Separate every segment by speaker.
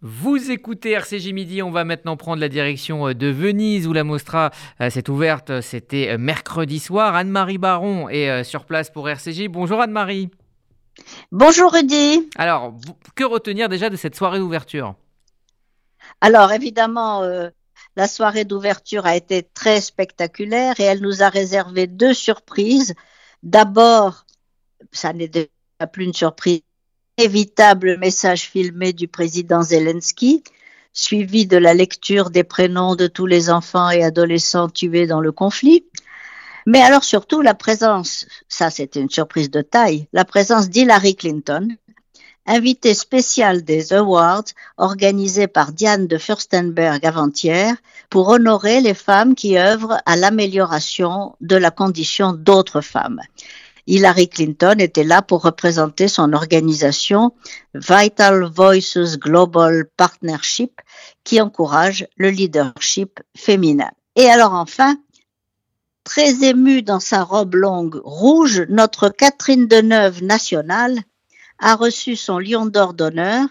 Speaker 1: Vous écoutez RCJ Midi, on va maintenant prendre la direction euh, de Venise où la Mostra euh, s'est ouverte, c'était euh, mercredi soir. Anne-Marie Baron est sur place pour RCJ. Bonjour Anne-Marie.
Speaker 2: Bonjour Rudy.
Speaker 1: Alors, que retenir déjà de cette soirée d'ouverture?
Speaker 2: Alors évidemment, la soirée d'ouverture a été très spectaculaire et elle nous a réservé deux surprises. D'abord, ça n'est plus une surprise inévitable message filmé du président Zelensky, suivi de la lecture des prénoms de tous les enfants et adolescents tués dans le conflit. Mais alors surtout la présence, ça c'était une surprise de taille, la présence d'Hillary Clinton, invitée spéciale des Awards organisés par Diane de Furstenberg avant-hier pour honorer les femmes qui œuvrent à l'amélioration de la condition d'autres femmes. Hillary Clinton était là pour représenter son organisation Vital Voices Global Partnership qui encourage le leadership féminin. Et alors enfin, très émue dans sa robe longue rouge, notre Catherine Deneuve nationale a reçu son lion d'or d'honneur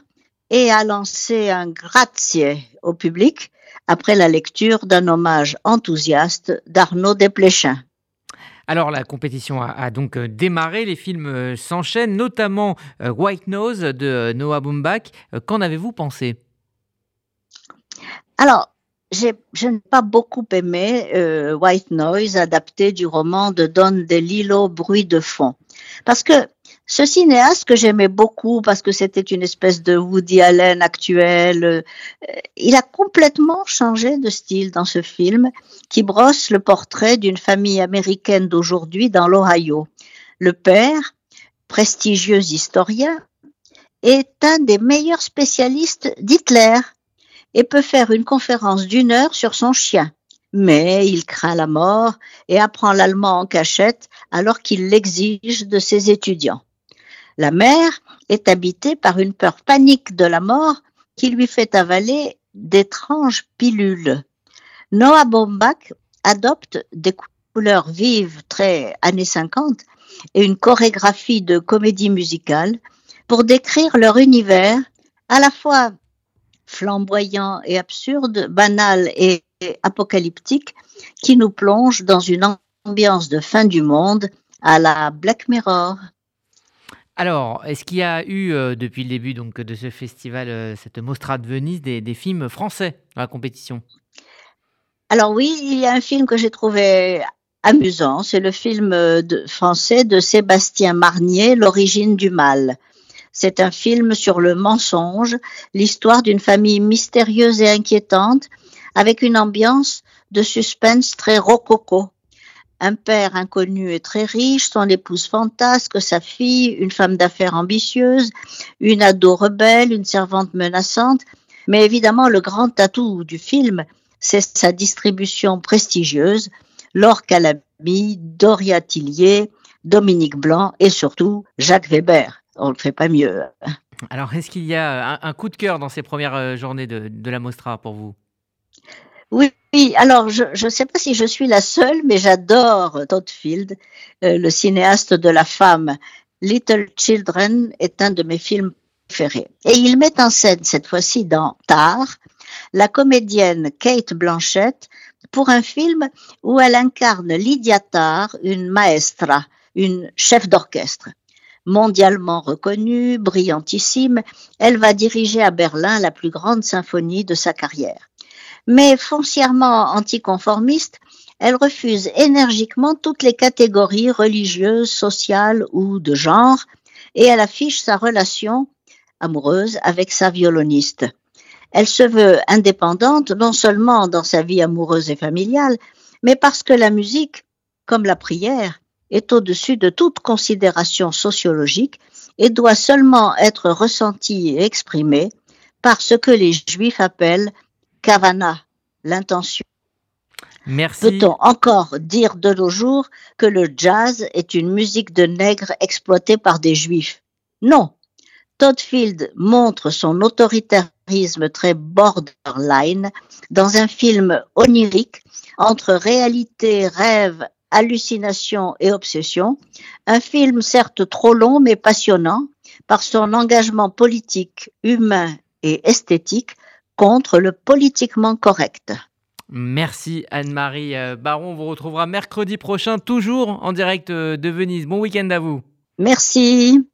Speaker 2: et a lancé un grazie au public après la lecture d'un hommage enthousiaste d'Arnaud Desplechin.
Speaker 1: Alors la compétition a, donc euh, démarré, les films euh, s'enchaînent, notamment euh, White Nose de Noah Baumbach. Qu'en avez-vous pensé?
Speaker 2: Alors, je n'ai pas beaucoup aimé White Noise, adapté du roman de Don DeLillo, Bruit de fond. Parce que ce cinéaste que j'aimais beaucoup parce que c'était une espèce de Woody Allen actuel, euh, il a complètement changé de style dans ce film qui brosse le portrait d'une famille américaine d'aujourd'hui dans l'Ohio. Le père, prestigieux historien, est un des meilleurs spécialistes d'Hitler et peut faire une conférence d'une heure sur son chien. Mais il craint la mort et apprend l'allemand en cachette alors qu'il l'exige de ses étudiants. La mère est habitée par une peur panique de la mort qui lui fait avaler d'étranges pilules. Noah Baumbach adopte des couleurs vives très années 50 et une chorégraphie de comédie musicale pour décrire leur univers à la fois flamboyant et absurde, banal et apocalyptique, qui nous plonge dans une ambiance de fin du monde à la Black Mirror.
Speaker 1: Alors, est-ce qu'il y a eu, euh, depuis le début donc, de ce festival, euh, cette Mostra de Venise, des, films français dans la compétition?
Speaker 2: Alors oui, il y a un film que j'ai trouvé amusant. C'est le film euh, français de Sébastien Marnier, L'origine du mal. C'est un film sur le mensonge, l'histoire d'une famille mystérieuse et inquiétante, avec une ambiance de suspense très rococo un père inconnu et très riche, son épouse fantasque, sa fille, une femme d'affaires ambitieuse, une ado rebelle, une servante menaçante. Mais évidemment, le grand atout du film, c'est sa distribution prestigieuse, Laure Calamy, Doria Tillier, Dominique Blanc et surtout Jacques Weber. On ne fait pas mieux.
Speaker 1: Alors, est-ce qu'il y a un, coup de cœur dans ces premières euh, journées de la Mostra pour vous?
Speaker 2: Oui, alors je ne sais pas si je suis la seule, mais j'adore Todd Field, euh, le cinéaste de la femme. Little Children est un de mes films préférés. Et il met en scène cette fois-ci dans Tar la comédienne Kate Blanchett pour un film où elle incarne Lydia Tar, une maestra, une chef d'orchestre. Mondialement reconnue, brillantissime, elle va diriger à Berlin la plus grande symphonie de sa carrière mais foncièrement anticonformiste, elle refuse énergiquement toutes les catégories religieuses, sociales ou de genre, et elle affiche sa relation amoureuse avec sa violoniste. Elle se veut indépendante non seulement dans sa vie amoureuse et familiale, mais parce que la musique, comme la prière, est au-dessus de toute considération sociologique et doit seulement être ressentie et exprimée par ce que les juifs appellent Kavana, l'intention.
Speaker 1: Merci.
Speaker 2: Peut-on encore dire de nos jours que le jazz est une musique de nègres exploitée par des juifs? Non. Todd Field montre son autoritarisme très borderline dans un film onirique entre réalité, rêve, hallucination et obsession. Un film certes trop long mais passionnant par son engagement politique, humain et esthétique contre le politiquement correct.
Speaker 1: Merci Anne-Marie euh, Baron. On vous retrouvera mercredi prochain, toujours en direct euh, de Venise. Bon week-end à vous.
Speaker 2: Merci.